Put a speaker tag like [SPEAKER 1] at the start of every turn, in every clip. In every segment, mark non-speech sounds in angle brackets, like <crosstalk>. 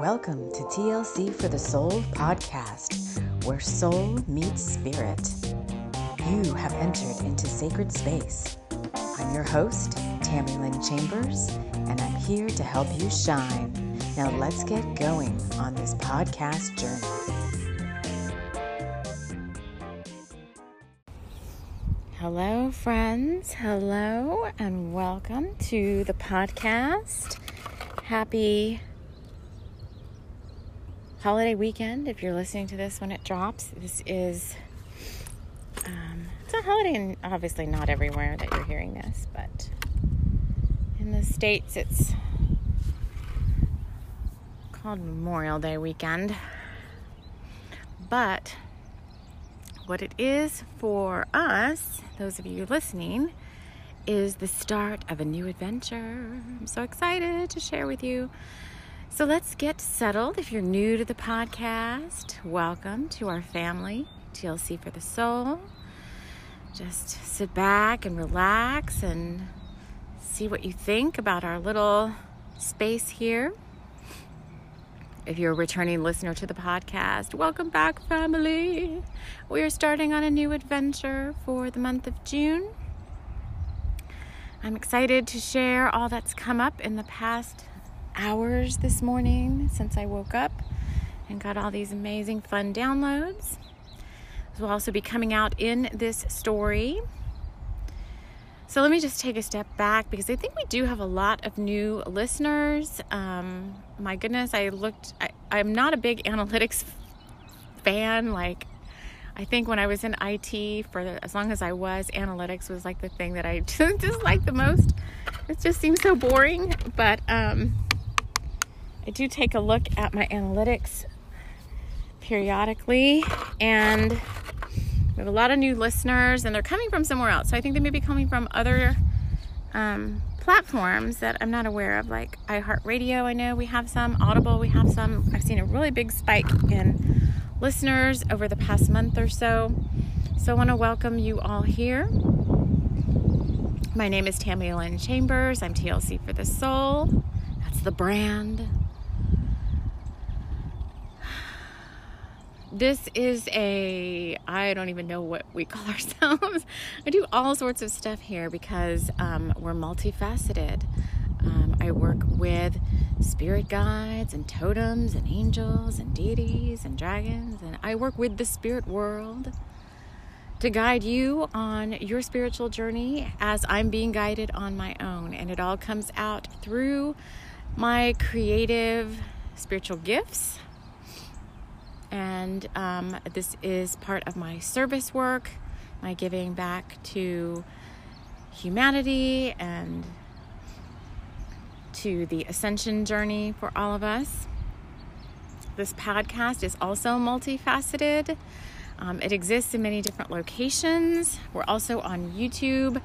[SPEAKER 1] Welcome to TLC for the Soul podcast, where soul meets spirit. You have entered into sacred space. I'm your host, Tammy Lynn Chambers, and I'm here to help you shine. Now let's get going on this podcast journey. Hello, friends. Hello, and welcome to the podcast. Happy holiday weekend if you're listening to this when it drops. This is um, it's a holiday, and obviously not everywhere that you're hearing this, but in the states it's called Memorial Day weekend. But what it is for us, those of you listening, is the start of a new adventure. I'm so excited to share with you so let's get settled. If you're new to the podcast, welcome to our family, TLC for the Soul. Just sit back and relax and see what you think about our little space here. If you're a returning listener to the podcast, welcome back, family. We are starting on a new adventure for the month of June. I'm excited to share all that's come up in the past hours this morning since I woke up and got all these amazing fun downloads. This will also be coming out in this story. So let me just take a step back because I think we do have a lot of new listeners. Um, my goodness, I looked, I, I'm not a big <laughs> analytics fan. Like, I think when I was in IT, for the, as long as I was, analytics was like the thing that I <laughs> just disliked the most. It just seems so boring. But um, I do take a look at my analytics periodically, and we have a lot of new listeners, and they're coming from somewhere else. So I think they may be coming from other um, platforms that I'm not aware of, like iHeartRadio. I know we have some, Audible, we have some. I've seen a really big spike in listeners over the past month or so. So I want to welcome you all here. My name is Tammy Lynn Chambers. I'm TLC for the Soul. That's the brand. This is a i don't even know what we <laughs> call ourselves. I do all sorts of stuff here because um, we're multifaceted. Um, i work with spirit guides and totems and angels and deities and dragons and i work with the spirit world to guide you on your spiritual journey as i'm being guided on my own. And it all comes out through my creative spiritual gifts and um, this is part of my service work, my giving back to humanity and to the ascension journey for all of us. This podcast is also multifaceted. Um, it exists in many different locations. We're also on YouTube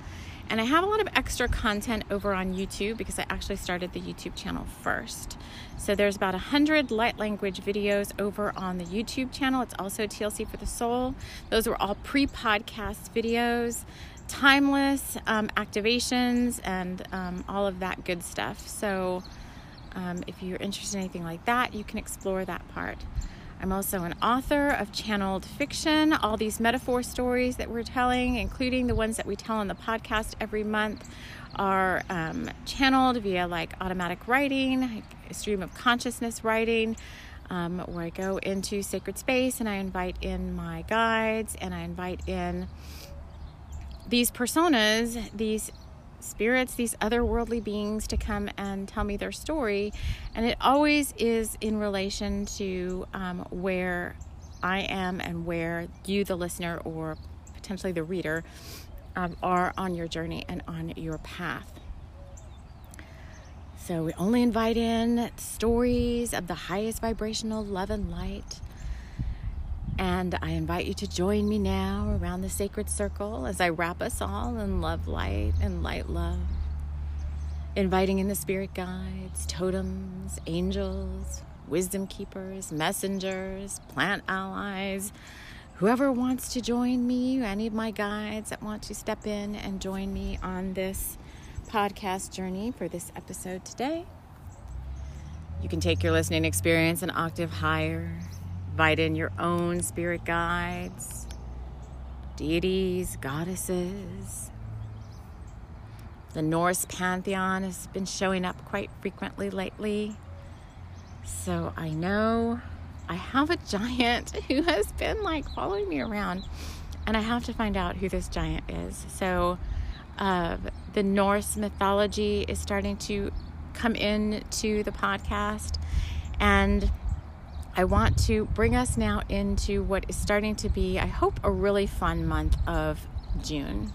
[SPEAKER 1] and I have a lot of extra content over on YouTube because I actually started the YouTube channel first. So there's about 100 light language videos over on the YouTube channel. It's also TLC for the Soul. Those were all pre podcast videos, timeless um, activations, and um, all of that good stuff. So um, if you're interested in anything like that, you can explore that part. I'm also an author of channeled fiction, all these metaphor stories that we're telling, including the ones that we tell on the podcast every month, are um, channeled via like automatic writing, like stream of consciousness writing, um, where I go into sacred space and I invite in my guides and I invite in these personas, these spirits, these otherworldly beings to come and tell me their story. And it always is in relation to um, where I am and where you, the listener, or potentially the reader, um, are on your journey and on your path. So we only invite in stories of the highest vibrational love and light and I invite you to join me now around the sacred circle as I wrap us all in love, light, and light love. Inviting in the spirit guides, totems, angels, wisdom keepers, messengers, plant allies, whoever wants to join me, any of my guides that want to step in and join me on this podcast journey for this episode today. You can take your listening experience an octave higher, invite in your own spirit guides, deities, goddesses. The Norse pantheon has been showing up quite frequently lately. So I know I have a giant <laughs> who has been like following me around, and I have to find out who this giant is. So, uh, the Norse mythology is starting to come into the podcast, and I want to bring us now into what is starting to be, I hope, a really fun month of June.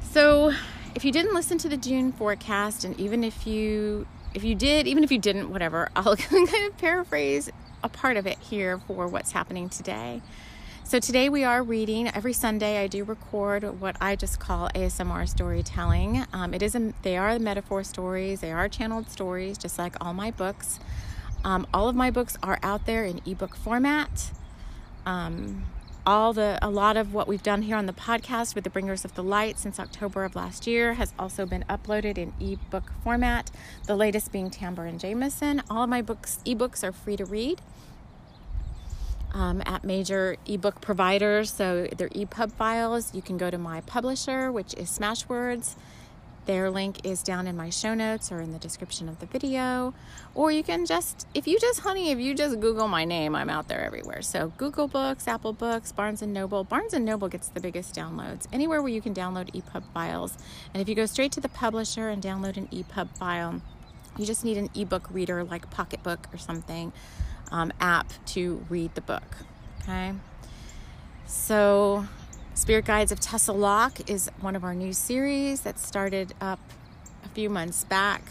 [SPEAKER 1] So, if you didn't listen to the June forecast, and even if you if you did, even if you didn't, whatever, <laughs> I'll <laughs> kind of paraphrase a part of it here for what's happening today. So today we are reading. Every Sunday I do record what I just call ASMR storytelling. Um, it is a, they are metaphor stories. They are channeled stories, just like all my books. Um, all of my books are out there in ebook format. Um, all the a lot of what we've done here on the podcast with the bringers of the light since october of last year has also been uploaded in ebook format the latest being Tamber and Jameson all of my books ebooks are free to read um, at major ebook providers so they're epub files you can go to my publisher which is smashwords their link is down in my show notes or in the description of the video. Or you can just, if you just, honey, if you just Google my name, I'm out there everywhere. So Google Books, Apple Books, Barnes and Noble. Barnes and Noble gets the biggest downloads. Anywhere where you can download EPUB files. And if you go straight to the publisher and download an EPUB file, you just need an ebook reader like Pocketbook or something um, app to read the book. Okay. So Spirit Guides of Tessa Locke is one of our new series that started up a few months back.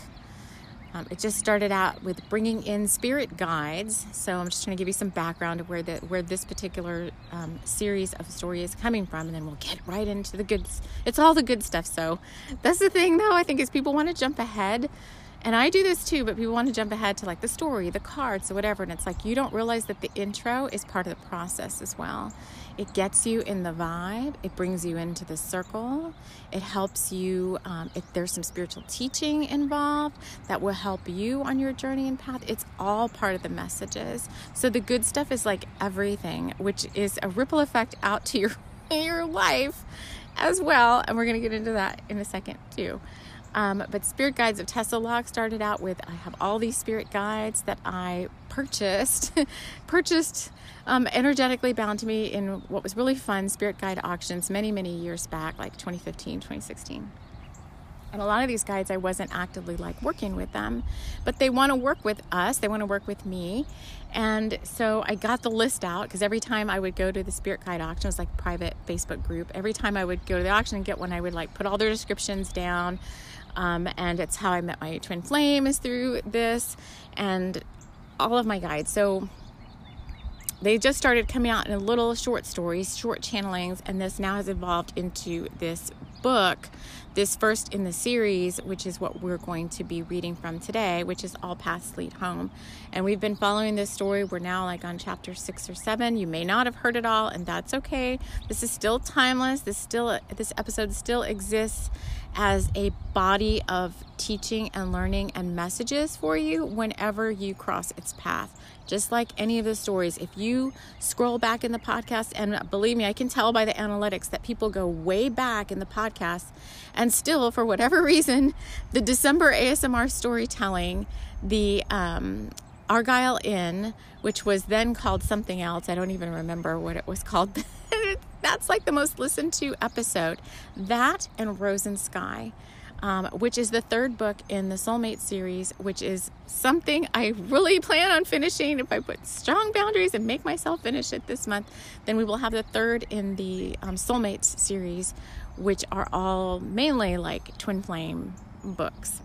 [SPEAKER 1] Um, it just started out with bringing in spirit guides. So I'm just trying to give you some background of where the where this particular um, series of story is coming from, and then we'll get right into the goods. It's all the good stuff. So that's the thing, though. I think is people want to jump ahead and I do this too, but people want to jump ahead to like the story, the cards, or whatever. And it's like you don't realize that the intro is part of the process as well. It gets you in the vibe, it brings you into the circle, it helps you. Um, if there's some spiritual teaching involved that will help you on your journey and path, it's all part of the messages. So the good stuff is like everything, which is a ripple effect out to your, <laughs> your life as well. And we're going to get into that in a second too. Um, but Spirit Guides of Tessa Locke started out with I have all these spirit guides that I purchased, <laughs> purchased um, energetically bound to me in what was really fun spirit guide auctions many, many years back, like 2015, 2016. And a lot of these guides, I wasn't actively like working with them, but they want to work with us. They want to work with me. And so I got the list out because every time I would go to the Spirit Guide auction, it was like private Facebook group. Every time I would go to the auction and get one, I would like put all their descriptions down. Um, and it's how I met my twin flame is through this and all of my guides. So they just started coming out in little short stories, short channelings, and this now has evolved into this book, this first in the series, which is what we're going to be reading from today, which is All Paths Lead Home. And we've been following this story. We're now like on chapter six or seven. You may not have heard it all, and that's okay. This is still timeless. This still this episode still exists as a body of teaching and learning and messages for you whenever you cross its path. Just like any of the stories, if you scroll back in the podcast, and believe me, I can tell by the analytics that people go way back in the podcast, and still, for whatever <laughs> reason, the December ASMR storytelling, the um, Argyle Inn, which was then called something else, I don't even remember what it was called. <laughs> That's like the most listened to episode. That and Rose and Sky um, which is the third book in the Soulmate series, which is something I really plan on finishing. If I put strong boundaries and make myself finish it this month, then we will have the third in the um, Soulmates series, which are all mainly like twin flame books.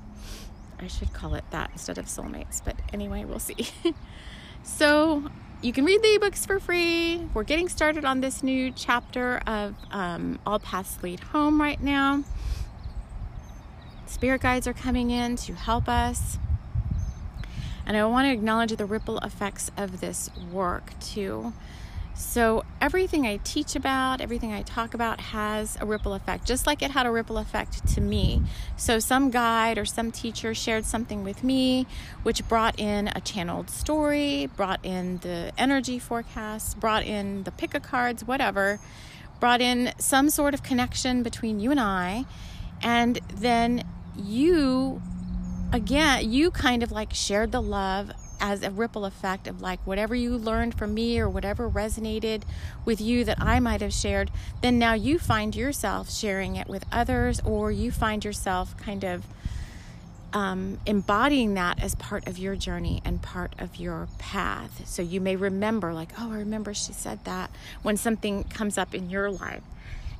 [SPEAKER 1] I should call it that instead of soulmates, but anyway, we'll see. <laughs> so you can read the ebooks for free. We're getting started on this new chapter of um, All Paths Lead Home right now. Spirit guides are coming in to help us. And I want to acknowledge the ripple effects of this work too. So, everything I teach about, everything I talk about has a ripple effect, just like it had a ripple effect to me. So, some guide or some teacher shared something with me, which brought in a channeled story, brought in the energy forecast, brought in the pick a cards, whatever, brought in some sort of connection between you and I. And then you, again, you kind of like shared the love as a ripple effect of like whatever you learned from me or whatever resonated with you that I might have shared, then now you find yourself sharing it with others, or you find yourself kind of um, embodying that as part of your journey and part of your path. So you may remember, like, oh, I remember she said that when something comes up in your life.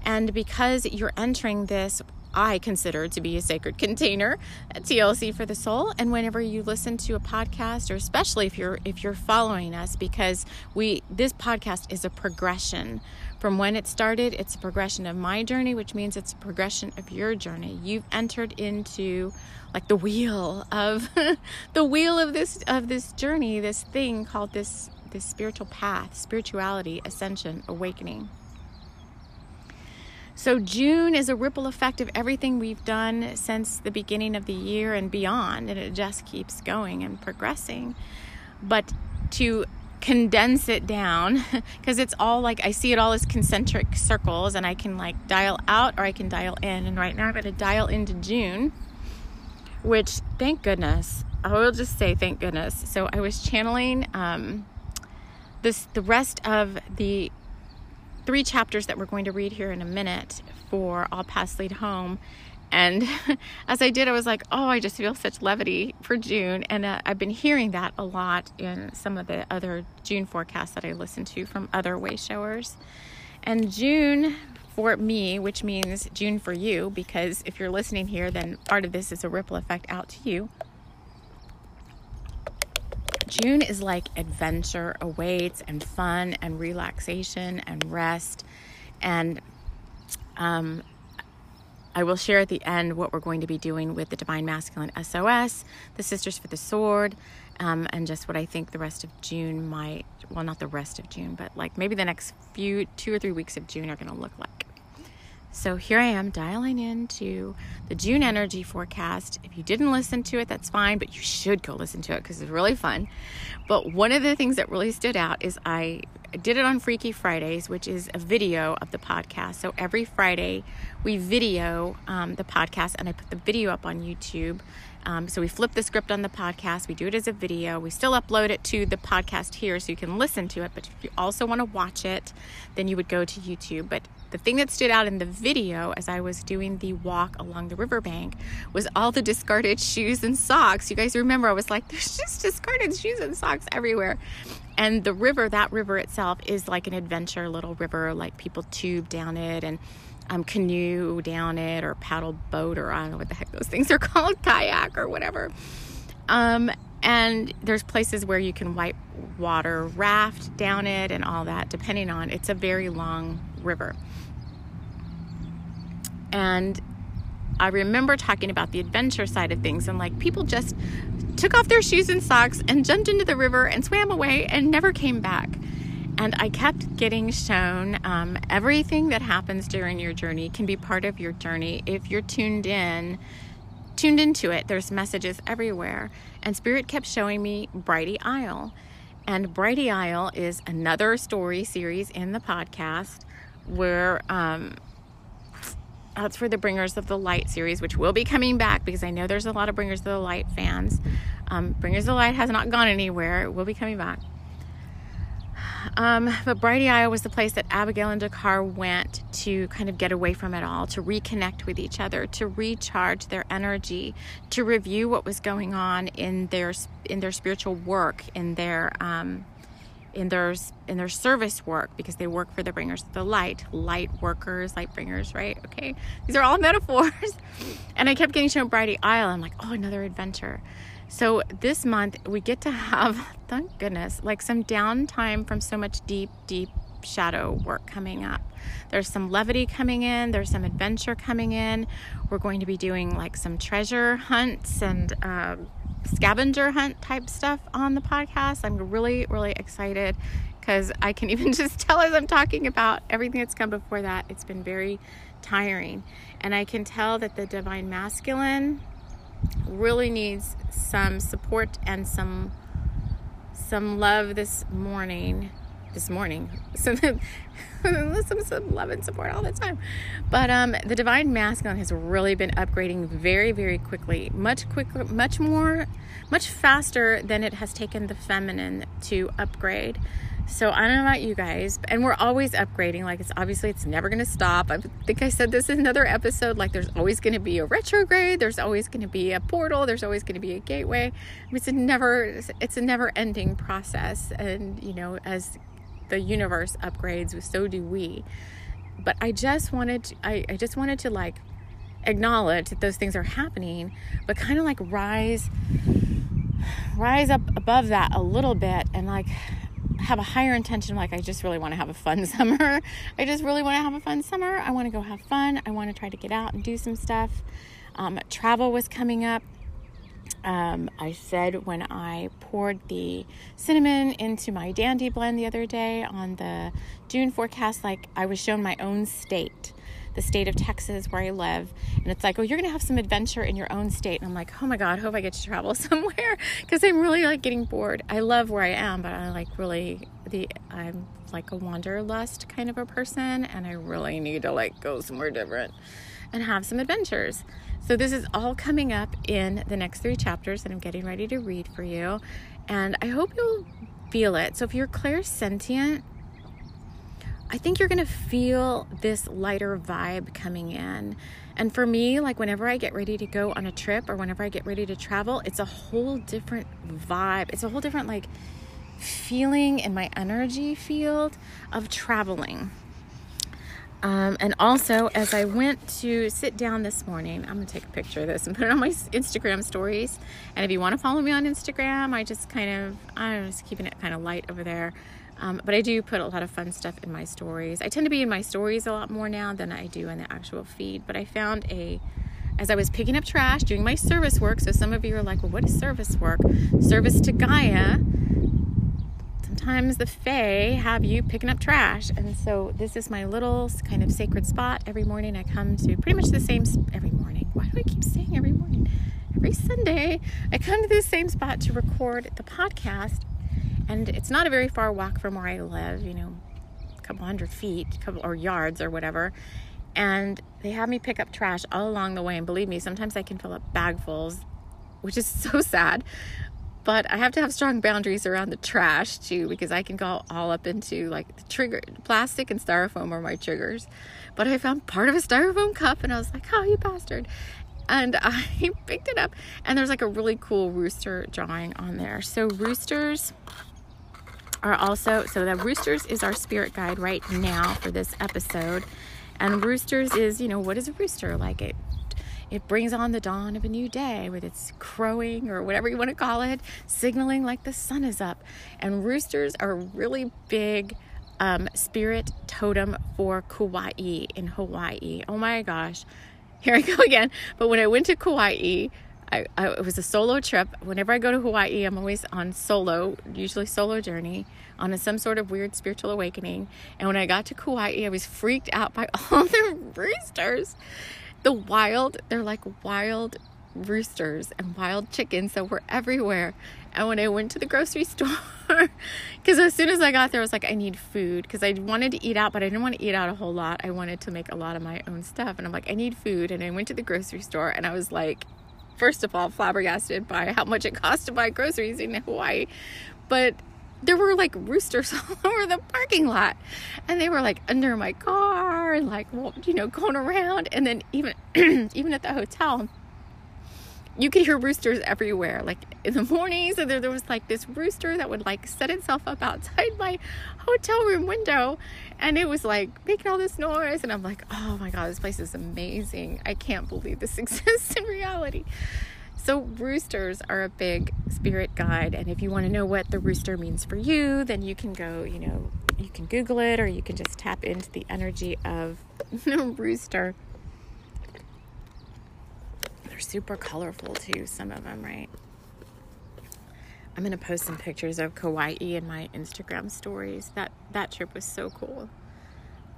[SPEAKER 1] And because you're entering this I consider to be a sacred container at TLC for the soul. And whenever you listen to a podcast, or especially if you're if you're following us, because we this podcast is a progression from when it started. It's a progression of my journey, which means it's a progression of your journey. You've entered into like the wheel of <laughs> the wheel of this of this journey, this thing called this this spiritual path, spirituality, ascension, awakening. So, June is a ripple effect of everything we've done since the beginning of the year and beyond, and it just keeps going and progressing. But to condense it down, <laughs> because it's all like I see it all as concentric circles, and I can like dial out or I can dial in. And right now I'm going to dial into June, which thank goodness, I will just say thank goodness. So, I was channeling um, this, the rest of the three chapters that we're going to read here in a minute for All Paths Lead Home. And <laughs> as I did, I was like, oh, I just feel such levity for June. And uh, I've been hearing that a lot in some of the other June forecasts that I listen to from other way showers. And June for me, which means June for you, because if you're listening here, then part of this is a ripple effect out to you. June is like adventure awaits and fun and relaxation and rest. And um, I will share at the end what we're going to be doing with the Divine Masculine SOS, the Sisters for the Sword, um, and just what I think the rest of June might, well, not the rest of June, but like maybe the next few, two or three weeks of June are going to look like. So here I am dialing into the June energy forecast. If you didn't listen to it, that's fine, but you should go listen to it because it's really fun. But one of the things that really stood out is I did it on Freaky Fridays, which is a video of the podcast. So every Friday we video um, the podcast and I put the video up on YouTube. Um, so we flip the script on the podcast, we do it as a video, we still upload it to the podcast here so you can listen to it. But if you also want to watch it, then you would go to YouTube. But the thing that stood out in the video as I was doing the walk along the riverbank was all the discarded shoes and socks. You guys remember I was like, there's just discarded shoes and socks everywhere. And the river, that river itself, is like an adventure little river, like people tube down it and um, canoe down it or paddle boat or I don't know what the heck those things are <laughs> called, kayak or whatever. Um, and there's places where you can white water raft down it and all that, depending on it's a very long river. And I remember talking about the adventure side of things and like people just took off their shoes and socks and jumped into the river and swam away and never came back. And I kept getting shown um, everything that happens during your journey can be part of your journey if you're tuned in, tuned into it. There's messages everywhere. And Spirit kept showing me Brighty Isle. And Brighty Isle is another story series in the podcast where um, that's for the Bringers of the Light series, which will be coming back because I know there's a lot of Bringers of the Light fans. Um, Bringers of the Light has not gone anywhere, it will be coming back. Um, but Brighty Isle was the place that Abigail and Dakar went to kind of get away from it all, to reconnect with each other, to recharge their energy, to review what was going on in their in their spiritual work, in their um, in their in their service work because they work for the bringers of the light light workers light bringers right? Okay. These are all <laughs> metaphors. And i kept getting shown brighty isle. I'm like oh another adventure. So this month we get to have <laughs> thank goodness like some downtime from so much deep deep shadow work coming up. There's some levity coming in. There's some adventure coming in. We're going to be doing like some treasure hunts and um, scavenger hunt type stuff on the podcast. I'm really, really excited because I can <laughs> even just tell as I'm talking about everything that's come before that. It's been very tiring. And I can tell that the divine masculine really needs some support and some some love this morning this morning some some, some love and support all the time but um the divine masculine has really been upgrading very very quickly much quicker much more much faster than it has taken the feminine to upgrade so I don't know about you guys, and we're always upgrading. Like it's obviously it's never going to stop. I think I said this in another episode. Like there's always going to be a retrograde. There's always going to be a portal. There's always going to be a gateway. It's a never it's a never ending process. And you know, as the universe upgrades, so do we. But I just wanted to, I, I just wanted to like acknowledge that those things are happening, but kind of like rise rise up above that a little bit and like have a higher intention like I just really want <laughs> to have a fun summer. I just really want to have a fun summer. I want to go have fun. I want to try to get out and do some stuff. Um, travel was coming up. Um, I said when I poured the cinnamon into my dandy blend the other day on the June forecast, like I was shown my own state the state of Texas where I live. And it's like, oh, you're going to have some adventure in your own state. And I'm like, oh my God, hope I get to travel <laughs> somewhere because I'm really like getting bored. I love where I am, but I like really the, I'm like a wanderlust kind of a person and I really need to like go somewhere different and have some adventures. So this is all coming up in the next three chapters that I'm getting ready to read for you. And I hope you'll feel it. So if you're clairsentient, I think you're going to feel this lighter vibe coming in. And for me, like whenever I get ready to go on a trip or whenever I get ready to travel, it's a whole different vibe. It's a whole different like feeling in my energy field of traveling. Um, and also, as I went to sit down this morning, I'm gonna take a picture of this and put it on my Instagram stories. And if you want to follow me on Instagram, I just kind of I'm just keeping it kind of light over there. Um, but I do put a lot of fun stuff in my stories. I tend to be in my stories a lot more now than I do in the actual feed. But I found a, as I was picking up trash, doing my service work. So some of you are like, well, what is service work? Service to Gaia. Sometimes the Fae have you picking up trash. And so this is my little kind of sacred spot. Every morning I come to pretty much the same, every morning. Why do I keep saying every morning? Every Sunday, I come to the same spot to record the podcast and it's not a very far walk from where I live, you know, a couple hundred feet, couple or yards or whatever. And they have me pick up trash all along the way. And believe me, sometimes I can fill up bagfuls, which is <laughs> so sad. But I have to have strong boundaries around the trash too, because I can go all up into like the trigger, plastic and styrofoam are my triggers. But I found part of a styrofoam cup and I was like, oh, you bastard and <laughs> I picked it up and there's like a really cool rooster drawing on there. So roosters are also, so the roosters is our spirit guide right now for this episode. And roosters is, you know, what is a rooster? Like it it brings on the dawn of a new day with its crowing or whatever you want to call it, signaling like the sun is up. And roosters are really big um, spirit totem for Kauai in Hawaii. Oh my gosh, here I go <laughs> again. But when I went to Kauai, I, I, it was a solo trip. Whenever I go to Hawaii, I'm always on solo, usually solo journey, on a, some sort of weird spiritual awakening. And when I got to Kauai, I was freaked out by <laughs> all the roosters. The wild, they're like wild roosters and wild chickens that were everywhere. And when I went to the grocery <laughs> store, because as soon as I got there, I was like, I need food because I wanted to eat out, but I didn't want to eat out a whole lot. I wanted to make a lot of my own stuff. And I'm like, I need food. And I went to the grocery store and I was like, first of all, flabbergasted by how much it cost to buy groceries in Hawaii. But there were like roosters <laughs> all over the parking lot and they were like under my car and like well, you know going around and then even <clears throat> even at the hotel you could hear roosters everywhere. Like in the mornings, and there, there was like this rooster that would like set itself up outside my hotel room window, and it was like making all this noise. And I'm like, oh my god, this place is amazing. I can't believe this <laughs> exists in reality. So, roosters are a big spirit guide, and if you want to know what the rooster means for you, then you can go, you know, you can Google it or you can just tap into the energy of <laughs> a rooster they're super colorful too, some of them, right? I'm gonna post some pictures of Kauai in my Instagram stories. That that trip was so cool.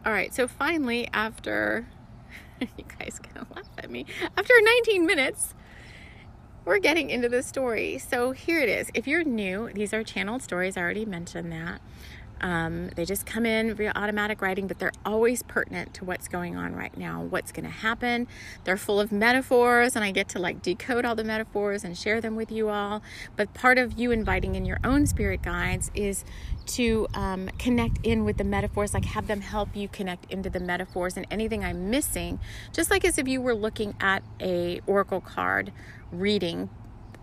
[SPEAKER 1] All right, so finally, after <laughs> you guys gonna <laughs> laugh at me, after 19 minutes, we're getting into the story. So here it is. If you're new, these are channeled stories. I already mentioned that. Um, they just come in via automatic writing, but they're always pertinent to what's going on right now, what's going to happen. They're full of metaphors, and I get to like decode all the metaphors and share them with you all. But part of you inviting in your own spirit guides is to um, connect in with the metaphors, like have them help you connect into the metaphors and anything I'm missing, just like as if you were looking at a oracle card reading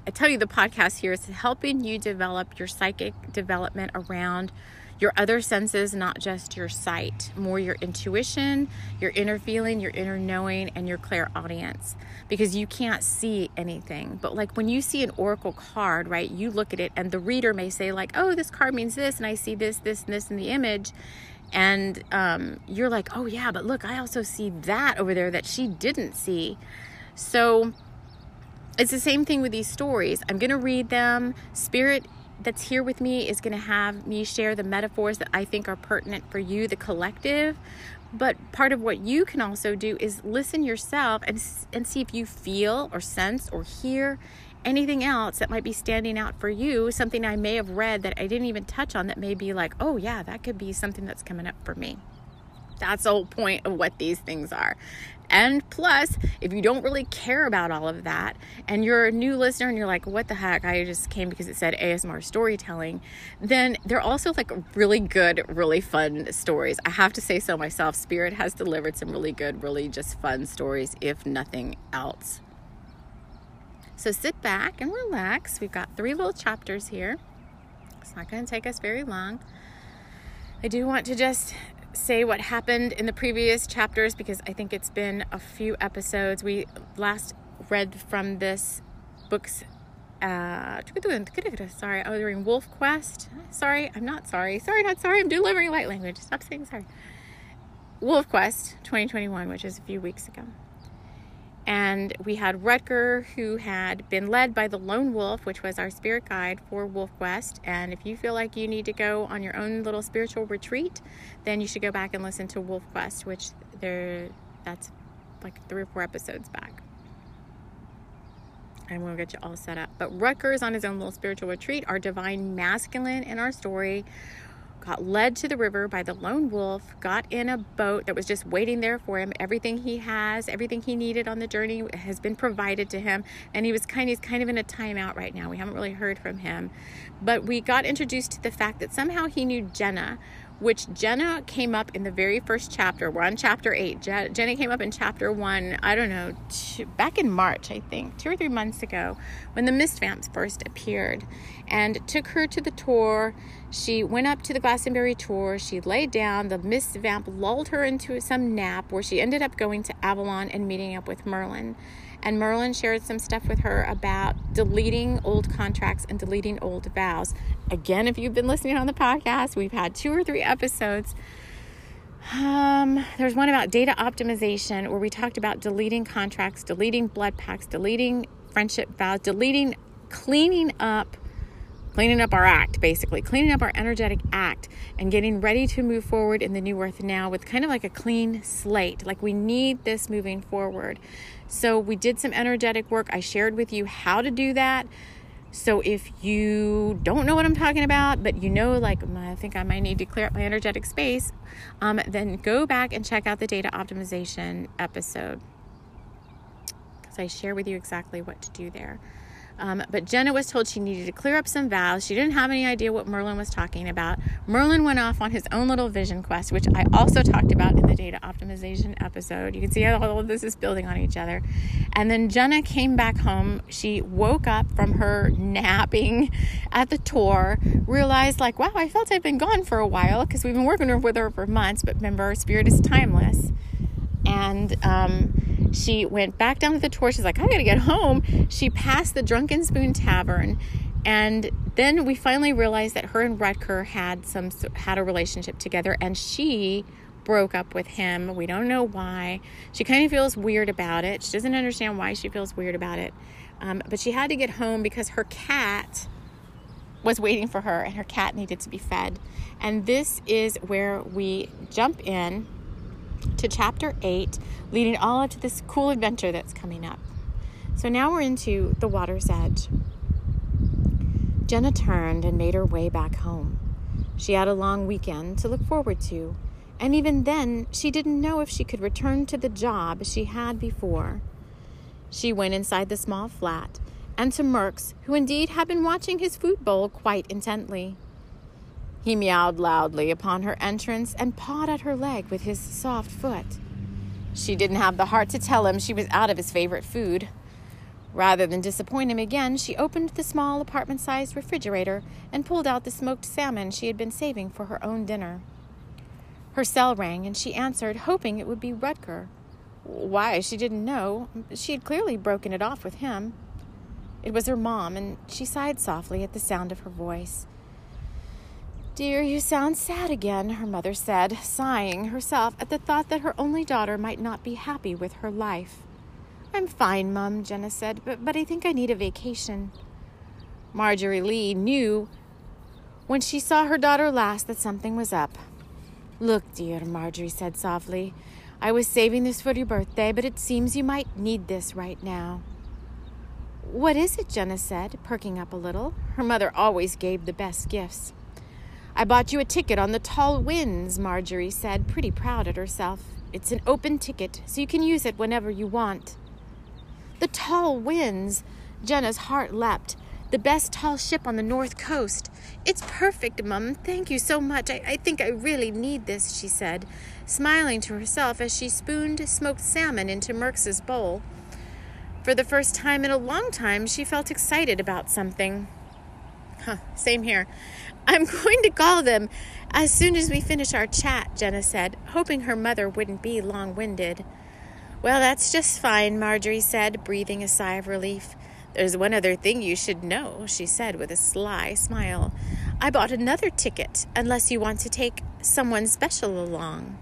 [SPEAKER 1] I tell you, the podcast here is helping you develop your psychic development around your other senses, not just your sight, more your intuition, your inner feeling, your inner knowing, and your clairaudience because you can't see anything. But like when you see an oracle card, right, you look at it and the reader may say, like, oh, this card means this, and I see this, this, and this in the image. And um, you're like, oh, yeah, but look, I also see that over there that she didn't see. So, it's the same thing with these stories. I'm going to read them. Spirit that's here with me is going to have me share the metaphors that I think are pertinent for you, the collective. But part of what you can also do is listen yourself and, and see if you feel or sense or hear anything else that might be standing out for you, something I may have read that I didn't even touch on that may be like, oh, yeah, that could be something that's coming up for me. That's the whole point of what these things are. And plus, if you don't really care about all of that and you're a new listener and you're like, what the heck, I just came because it said ASMR storytelling, then they're also like really good, really fun stories. I have to say so myself. Spirit has delivered some really good, really just fun stories, if nothing else. So sit back and relax. We've got three little chapters here. It's not going to take us very long. I do want to just say what happened in the previous chapters because I think it's been a few episodes. We last read from this book's uh, sorry, I was reading Wolf Quest. Sorry, I'm not sorry. Sorry, not sorry. I'm delivering light language. Stop saying sorry. Wolf Quest 2021, which is a few weeks ago. And we had Rutger, who had been led by the Lone Wolf, which was our spirit guide for Wolf Quest. And if you feel like you need to go on your own little spiritual retreat, then you should go back and listen to Wolf Quest, which there that's like three or four episodes back. And we'll get you all set up. But Rutger is on his own little spiritual retreat. Our divine masculine in our story got led to the river by the lone wolf, got in a boat that was just waiting there for him. Everything he has, everything he needed on the journey has been provided to him. And he was kind he's kind of in a timeout right now. We haven't really heard from him. But we got introduced to the fact that somehow he knew Jenna, which Jenna came up in the very first chapter. We're on chapter eight. Jenna came up in chapter one, I don't know, back in March, I think, two or three months ago, when the mist vamps first appeared and took her to the Tor. She went up to the Glastonbury Tor. She laid down. The mist vamp lulled her into some nap where she ended up going to Avalon and meeting up with Merlin. And Merlin shared some stuff with her about deleting old contracts and deleting old vows. Again, if you've been listening on the podcast, we've had two or three episodes. Um, there's one about data optimization where we talked about deleting contracts, deleting blood packs, deleting friendship vows, deleting, cleaning up cleaning up our act, basically, cleaning up our energetic act and getting ready to move forward in the new earth now with kind of like a clean slate. Like we need this moving forward. So we did some energetic work. I shared with you how to do that. So if you don't know what I'm talking about, but you know, like I think I might need to clear up my energetic space, um, then go back and check out the data optimization episode because I share with you exactly what to do there. Um, but Jenna was told she needed to clear up some vows. She didn't have any idea what Merlin was talking about. Merlin went off on his own little vision quest, which I also talked about in the data optimization episode. You can see how all of this is building on each other. And then Jenna came back home. She woke up from her napping <laughs> at the Tor, realized, like, wow, I felt I'd been gone for a while because we've been working with her for months. But remember, spirit is timeless. And, um, she went back down to the Tor. She's like, I gotta get home. She passed the Drunken Spoon Tavern, and then we finally realized that her and Rutger had some had a relationship together, and she broke up with him. We don't know why. She kind of feels weird about it. She doesn't understand why she feels weird about it. Um, but she had to get home because her cat was waiting for her and her cat needed to be fed. And this is where we jump in to chapter 8, leading all up to this cool adventure that's coming up. So now we're into the water's edge. Jenna turned and made her way back home. She had a long weekend to look forward to, and even then, she didn't know if she could return to the job she had before. She went inside the small flat and to Merks, who indeed had been watching his food bowl quite intently. He meowed loudly upon her entrance and pawed at her leg with his soft foot. She didn't have the heart to tell him she was out of his favorite food. Rather than disappoint him again, she opened the small apartment sized refrigerator and pulled out the smoked salmon she had been saving for her own dinner. Her cell rang and she answered, hoping it would be Rutger. Why, she didn't know. She had clearly broken it off with him. It was her mom, and she sighed softly at the sound of her voice. Dear, you sound sad again, her mother said, sighing herself at the thought that her only daughter might not be happy with her life. I'm fine, Mum, Jenna said, but, but I think I need a vacation. Marjorie Lee knew when she saw her daughter last that something was up. Look, dear, Marjorie said softly, I was saving this for your birthday, but it seems you might need this right now. What is it? Jenna said, perking up a little. Her mother always gave the best gifts. I bought you a ticket on the Tall Winds, Marjorie said, pretty proud at herself. It's an open ticket, so you can use it whenever you want. The tall winds! Jenna's heart leapt. The best tall ship on the north coast. It's perfect, Mum. Thank you so much. I, I think I really need this, she said, smiling to herself as she spooned smoked salmon into Merks's bowl. For the first time in a long time, she felt excited about something. Huh, same here. I'm going to call them as soon as we finish our chat, Jenna said, hoping her mother wouldn't be long winded. Well, that's just fine, Marjorie said, breathing a sigh of relief. There's one other thing you should know, she said with a sly smile. I bought another ticket, unless you want to take someone special along.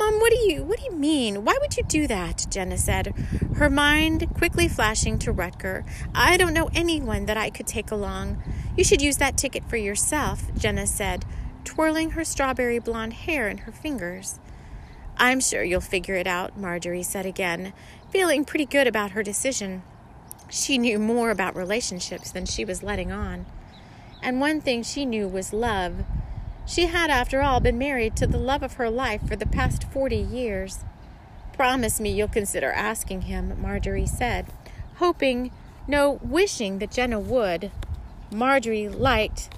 [SPEAKER 1] Mom, what do you what do you mean? Why would you do that? Jenna said, her mind quickly flashing to Rutger. I don't know anyone that I could take along. You should use that ticket for yourself, Jenna said, twirling her strawberry blonde hair in her fingers. I'm sure you'll figure it out, Marjorie said again, feeling pretty good about her decision. She knew more about relationships than she was letting on. And one thing she knew was love. She had, after all, been married to the love of her life for the past forty years. Promise me you'll consider asking him, Marjorie said, hoping, no, wishing that Jenna would. Marjorie liked.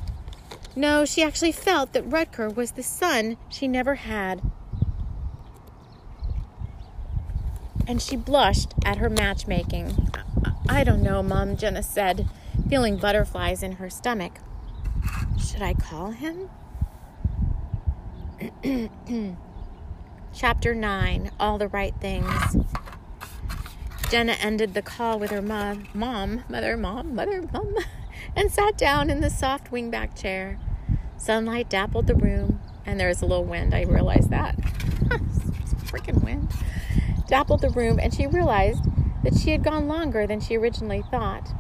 [SPEAKER 1] No, she actually felt that Rutger was the son she never had. and she blushed at her matchmaking. I don't know, Mom, Jenna said, feeling butterflies in her stomach. Should I call him? <clears throat> Chapter 9 All the Right Things. Jenna ended the call with her mom, mom, mother, mom, mother, mom, <laughs> and sat down in the soft wingback chair. Sunlight dappled the room, and there was a little wind. I realized that. <laughs> freaking wind dappled the room, and she realized that she had gone longer than she originally thought.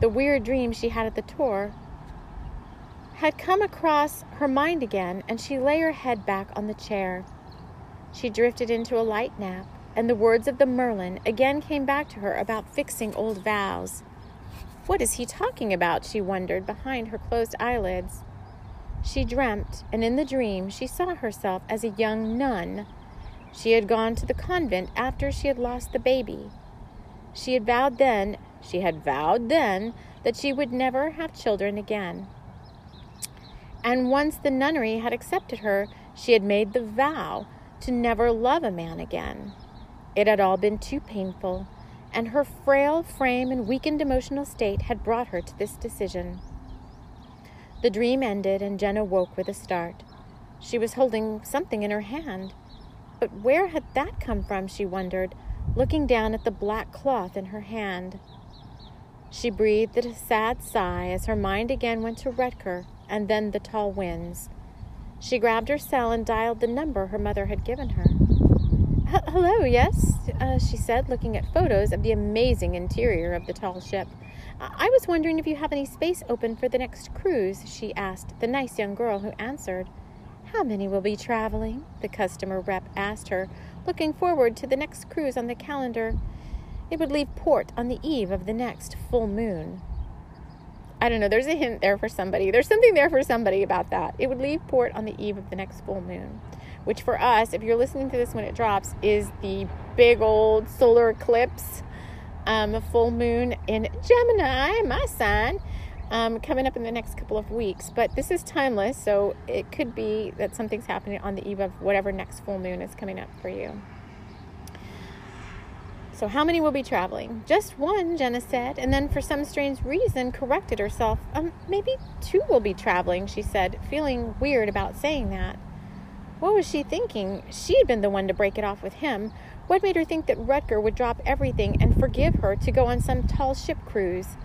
[SPEAKER 1] The weird dream she had at the Tor had come across her mind again, and she lay her head back on the chair. She drifted into a light nap, and the words of the Merlin again came back to her about fixing old vows. What is he talking about? she wondered behind her closed eyelids. She dreamt, and in the dream she saw herself as a young nun she had gone to the convent after she had lost the baby. She had vowed then, she had vowed then that she would never have children again. And once the nunnery had accepted her, she had made the vow to never love a man again. It had all been too painful, and her frail frame and weakened emotional state had brought her to this decision. The dream ended, and Jenna woke with a start. She was holding something in her hand. But where had that come from, she wondered, looking down at the black cloth in her hand. She breathed a sad sigh as her mind again went to Rutger and then the tall winds. She grabbed her cell and dialed the number her mother had given her. Hello, yes, uh, she said, looking at photos of the amazing interior of the tall ship. I was wondering if you have any space open for the next cruise, she asked the nice young girl who answered. How many will be traveling? The customer rep asked her, looking forward to the next cruise on the calendar. It would leave port on the eve of the next full moon. I don't know, there's a hint there for somebody. There's something there for somebody about that. It would leave port on the eve of the next full moon, which for us, if you're listening to this when it drops, is the big old solar eclipse um, a full moon in Gemini, my sign, um, coming up in the next couple of weeks. But this is timeless, so it could be that something's happening on the eve of whatever next full moon is coming up for you. So, how many will be traveling? Just one, Jenna said, and then for some strange reason corrected herself. Um, maybe two will be traveling, she said, feeling weird about saying that. What was she thinking? She'd been the one to break it off with him. What made her think that Rutger would drop everything and forgive her to go on some tall ship cruise?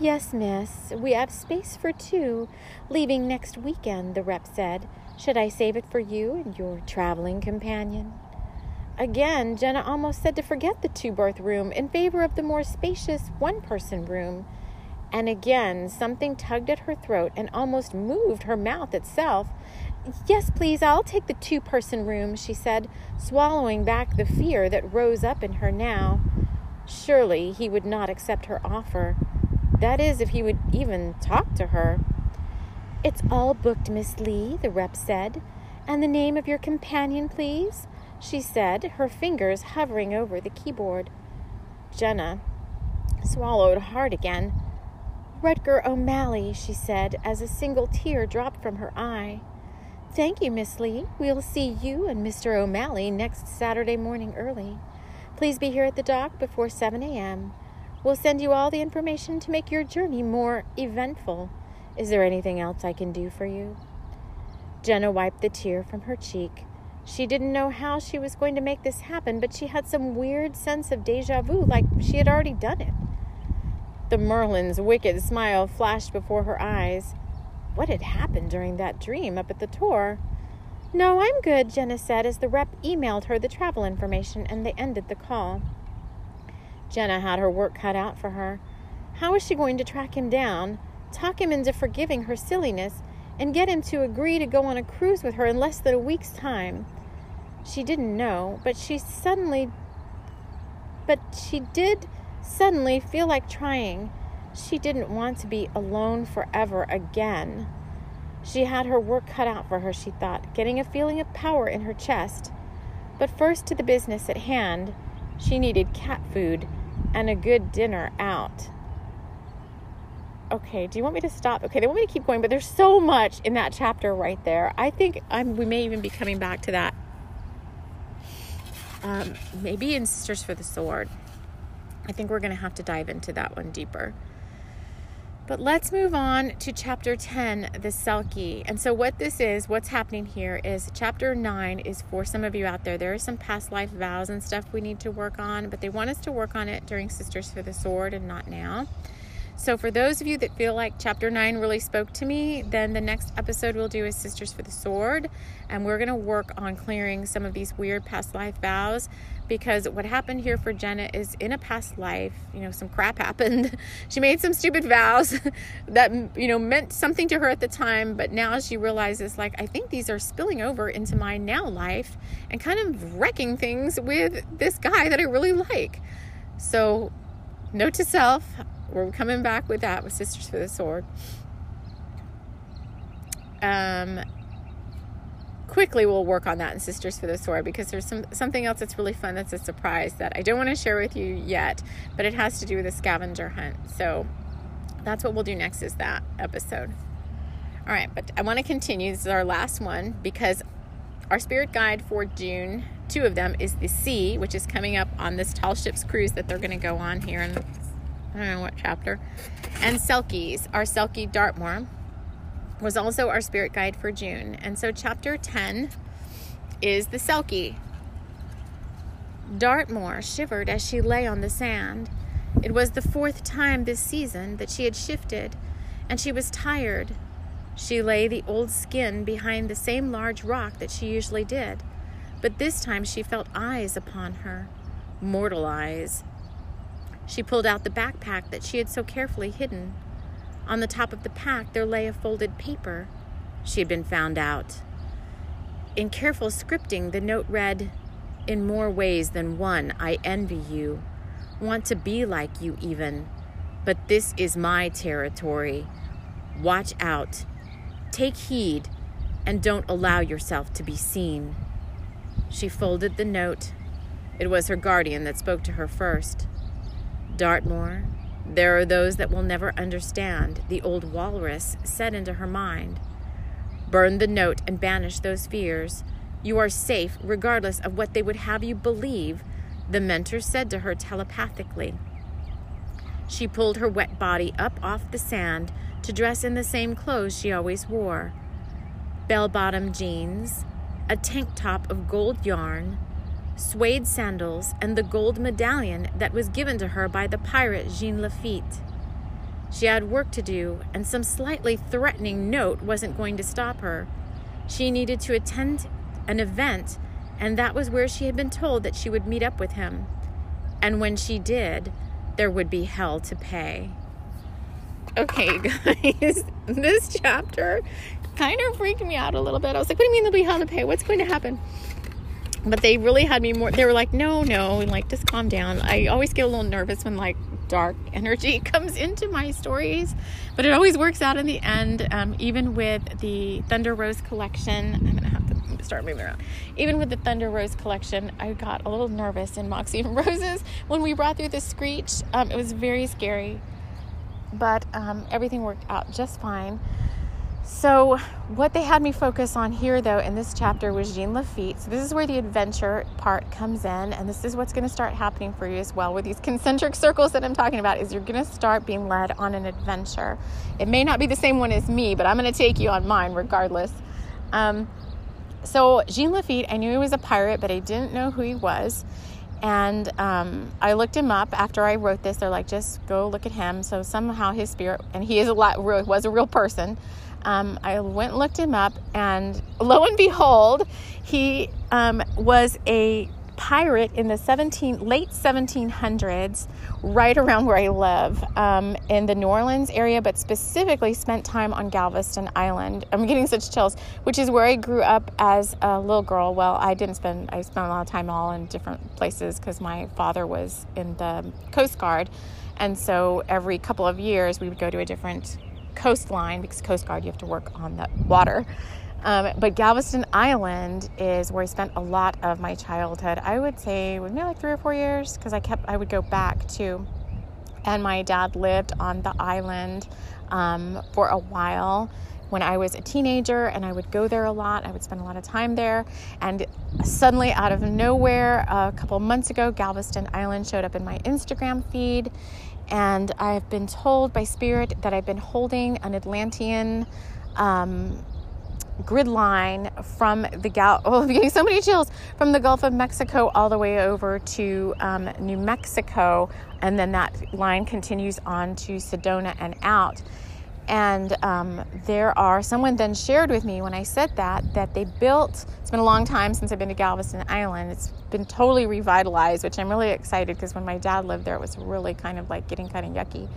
[SPEAKER 1] Yes, miss, we have space for two, leaving next weekend, the rep said. Should I save it for you and your traveling companion? Again, Jenna almost said to forget the two berth room in favor of the more spacious one person room. And again, something tugged at her throat and almost moved her mouth itself Yes, please, I'll take the two person room, she said, swallowing back the fear that rose up in her now. Surely he would not accept her offer. That is, if he would even talk to her. It's all booked, Miss Lee, the rep said. And the name of your companion, please? She said, her fingers hovering over the keyboard. Jenna swallowed hard again. Rutger O'Malley, she said, as a single tear dropped from her eye. Thank you, Miss Lee. We'll see you and Mr. O'Malley next Saturday morning early. Please be here at the dock before 7 a.m. We'll send you all the information to make your journey more eventful. Is there anything else I can do for you? Jenna wiped the tear from her cheek. She didn't know how she was going to make this happen, but she had some weird sense of deja vu, like she had already done it. The Merlin's wicked smile flashed before her eyes. What had happened during that dream up at the Tor? No, I'm good, Jenna said as the rep emailed her the travel information and they ended the call. Jenna had her work cut out for her. How was she going to track him down, talk him into forgiving her silliness, and get him to agree to go on a cruise with her in less than a week's time? She didn't know, but she suddenly but she did suddenly feel like trying. She didn't want to be alone forever again. She had her work cut out for her, she thought, getting a feeling of power in her chest. But first to the business at hand, she needed cat food and a good dinner out. Okay, do you want me to stop? Okay, they want me to keep going, but there's so much in that chapter right there. I think I'm, we may even be coming back to that. Um, maybe in Sisters for the Sword. I think we're going to have to dive into that one deeper. But let's move on to chapter 10, the Selkie. And so, what this is, what's happening here is chapter 9 is for some of you out there. There are some past life vows and stuff we need to work on, but they want us to work on it during Sisters for the Sword and not now. So, for those of you that feel like chapter 9 really spoke to me, then the next episode we'll do is Sisters for the Sword. And we're going to work on clearing some of these weird past life vows because what happened here for Jenna is in a past life, you know, some crap <laughs> happened. she made some stupid vows <laughs> that, you know, meant something to her at the time, but now she realizes, like, I think these are spilling over into my now life and kind of wrecking things with this guy that I really like. So, note to self, we're coming back with that with Sisters for the Sword. Um, quickly we'll work on that in Sisters for the Sword because there's some something else that's really fun that's a surprise that I don't want to share with you yet, but it has to do with a scavenger hunt. So that's what we'll do next is that episode. All right, but I want to continue. This is our last one because our spirit guide for June, two of them, is the Sea, which is coming up on this tall ships cruise that they're going to go on here in I don't know what chapter. And Selkies, our Selkie Dartmoor, was also our spirit guide for June. And so chapter 10 is the Selkie. Dartmoor shivered as she lay on the sand. It was the fourth time this season that she had shifted, and she was tired. She lay the old skin behind the same large rock that she usually did, but this time she felt eyes upon her, mortal eyes. She pulled out the backpack that she had so carefully hidden. On the top of the pack, there lay a folded paper. She had been found out. In careful scripting, the note read, In more ways than one, I envy you. Want to be like you, even. But this is my territory. Watch out. Take heed and don't allow yourself to be seen. She folded the note. It was her guardian that spoke to her first. Dartmoor, there are those that will never understand, the old walrus said into her mind. Burn the note and banish those fears. You are safe regardless of what they would have you believe, the mentor said to her telepathically. She pulled her wet body up off the sand to dress in the same clothes she always wore bell bottom jeans, a tank top of gold yarn, suede sandals, and the gold medallion that was given to her by the pirate Jean Lafitte. She had work to do, and some slightly threatening note wasn't going to stop her. She needed to attend an event, and that was where she had been told that she would meet up with him. And when she did, there would be hell to pay. Okay, <laughs> guys, this chapter kind of freaked me out a little bit. I was like, what do you mean there'll be hell to pay? What's going to happen? But they really had me more, they were like, no, no, and like, just calm down. I always get a little nervous when like dark <laughs> energy <laughs> comes into my stories, but it always works out in the end. Um, even with the Thunder Rose collection, I'm gonna have to start moving around. Even with the Thunder Rose collection, I got a little nervous in Moxie and <laughs> Roses when we brought through the Screech. Um, it was very scary, but um, everything worked out just fine. So, what they had me focus on here, though, in this chapter was Jean Lafitte. So, this is where the adventure part comes in, and this is what's going to start happening for you as well. With these <laughs> concentric circles that I'm talking about, is you're going to start being led on an adventure. It may not be the same one as me, but I'm going to take you on mine regardless. Um, so, Jean Lafitte, I knew he was a pirate, but I didn't know who he was. And um, I looked him up after I wrote this. They're like, just go look at him. So somehow his spirit, and he is a lot, was a real person um, I went and looked him up, and lo and behold, he um, was a pirate in the 17 late 1700s right around where i live um, in the new orleans area but specifically spent time on galveston island. I'm getting such chills which is where i grew up as a little girl. Well i didn't spend i spent a lot of time all in different places because my father was in the coast guard and so every couple of years we would go to a different coastline because Coast Guard you have to work on the water. Um, but Galveston Island is where I spent a lot of my childhood. I would say maybe like three or four years because I kept I would go back to, and my dad lived on the island um, for a while when I was a teenager, and I would go there a lot. I would spend a lot of time there, and suddenly, out of nowhere, a couple months ago, Galveston Island showed up in my Instagram feed, and I've been told by Spirit that I've been holding an Atlantean um, grid line from the Gal. <laughs> Oh, getting so many chills from the Gulf of Mexico all the way over to um, New Mexico, and then that line continues on to Sedona and out. And um, there are, someone then shared with me when I said that, that they built, it's been a long time since I've been to Galveston Island. It's been totally revitalized, which I'm really excited because when my dad lived there, it was really kind of like getting kind of yucky.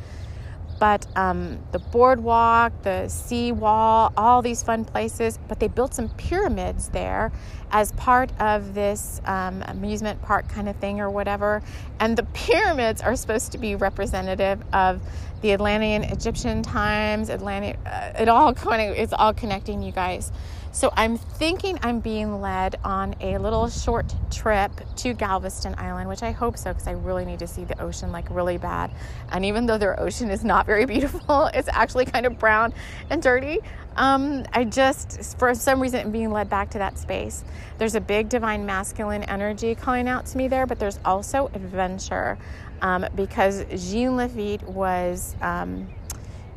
[SPEAKER 1] But um, the boardwalk, the sea wall, all these fun places, but they built some pyramids there as part of this um, amusement park kind of thing or whatever. And the pyramids are supposed to be representative of the Atlantean Egyptian times, Atlantic, uh, it all <laughs> kind of, it's all connecting you guys. So I'm thinking I'm being led on a little short trip to Galveston Island, which I hope so because I really need to see the ocean like really bad. And even though their ocean is not very <laughs> beautiful, it's actually kind of brown and dirty. Um, I just, for some reason, am being led back to that space. There's a big divine masculine energy calling out to me there, but there's also adventure um, because Jean Lafitte was. Um,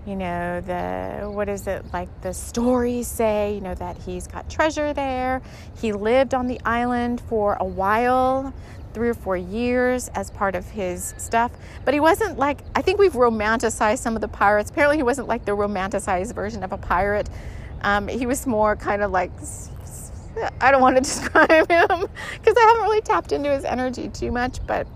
[SPEAKER 1] you know the what is it like the stories say you know that he's got treasure there. He lived on the island for a while three or four years as part of his stuff. But he wasn't like i think we've romanticized some of the pirates. Apparently he wasn't like the romanticized version of a pirate. Um, he was more kind of like i don't want to <laughs> describe him because i haven't really tapped into his energy too much but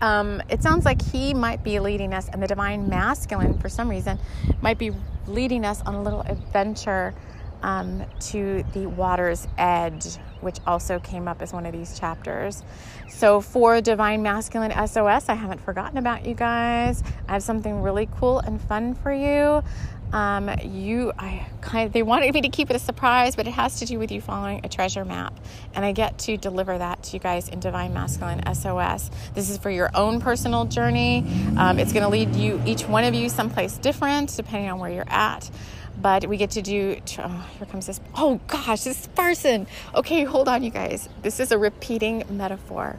[SPEAKER 1] um, it sounds like he might be leading us, and the divine masculine, for some reason, might be leading us on a little adventure um, to the water's edge, which also came up as one of these chapters. So, for Divine Masculine SOS, I haven't forgotten about you guys. I have something really cool and fun for you. Um, you, I kind of, they wanted me to keep it a surprise, but it has to do with you following a treasure map, and I get to deliver that to you guys in Divine Masculine SOS. This is for your own personal journey. Um, it's going to lead you, each one of you, someplace different, depending on where you're at. But we get to do oh, here comes this oh gosh this person. Okay hold on you guys. This is a repeating metaphor.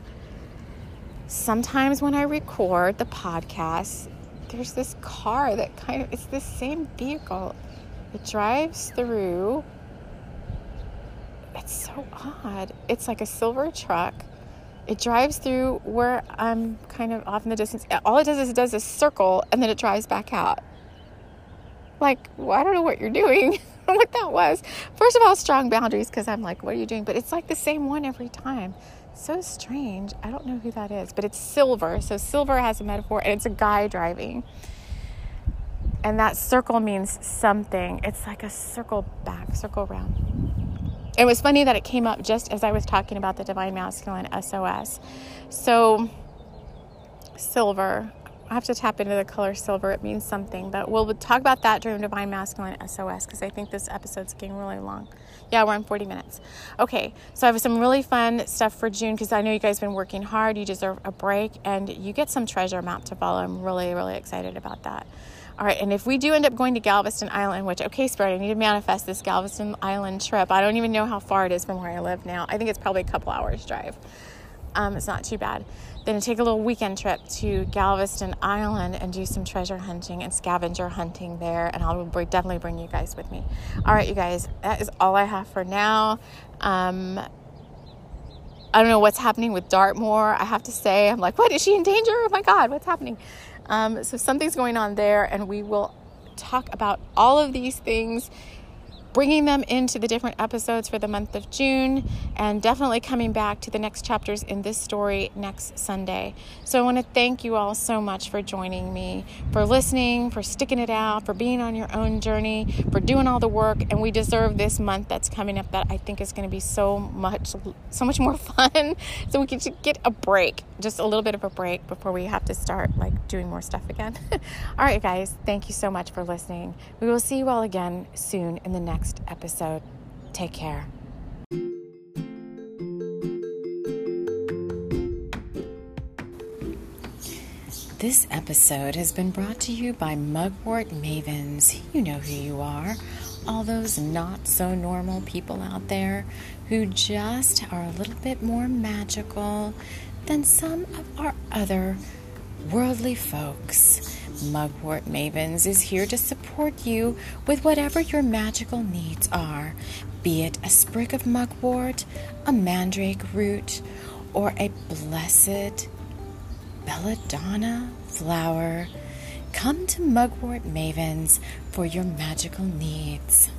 [SPEAKER 1] Sometimes when i record the podcast there's this car that kind of it's the same vehicle it drives through it's so odd it's like a silver truck it drives through where i'm kind of off in the distance all it does is it does a circle and then it drives back out like, well, I don't know what you're doing, <laughs> what that was. First of all, strong boundaries because I'm like, what are you doing? But it's like the same one every time. So strange. I don't know who that is, but it's silver. So silver has a metaphor and it's a guy driving. And that circle means something. It's like a circle back, circle round. It was funny that it came up just as I was talking about the divine masculine SOS. So, silver, I have to tap into the color silver. It means something, but we'll talk about that during Divine Masculine SOS because I think this episode's getting really long. Yeah, we're on 40 minutes. Okay, so I have some really fun stuff for June because I know you guys have been working hard. You deserve a break and you get some treasure map to follow. I'm really, really excited about that. All right, and if we do end up going to Galveston Island, which, okay, Spirit, I need to manifest this Galveston Island trip. I don't even know how far it is from where I live now. I think it's probably a couple hours drive. Um, it's not too bad. Then take a little weekend trip to Galveston Island and do some treasure hunting and scavenger hunting there. And I'll definitely bring you guys with me. All right, you guys, that is all I have for now. Um, I don't know what's happening with Dartmoor. I have to say, I'm like, what? Is she in danger? Oh my God, what's happening? Um, so something's going on there, and we will talk about all of these things bringing them into the different episodes for the month of June and definitely coming back to the next chapters in this story next Sunday. So I want to thank you all so much for joining me, for listening, for sticking it out, for being on your own journey, for doing all the work and we deserve this month that's coming up that I think is going to be so much so much more <laughs> fun so we can get a break, just a little bit of a break before we have to start like doing more stuff again. <laughs> all right guys, thank you so much for listening. We will see you all again soon in the next next episode. Take care. This episode has been brought to you by Mugwort Mavens. You know who you are. All those not so normal people out there who just are a little bit more magical than some of our other worldly folks. Mugwort Mavens is here to support you with whatever your magical needs are, be it a sprig of mugwort, a mandrake root, or a blessed belladonna flower. Come to Mugwort Mavens for your magical needs.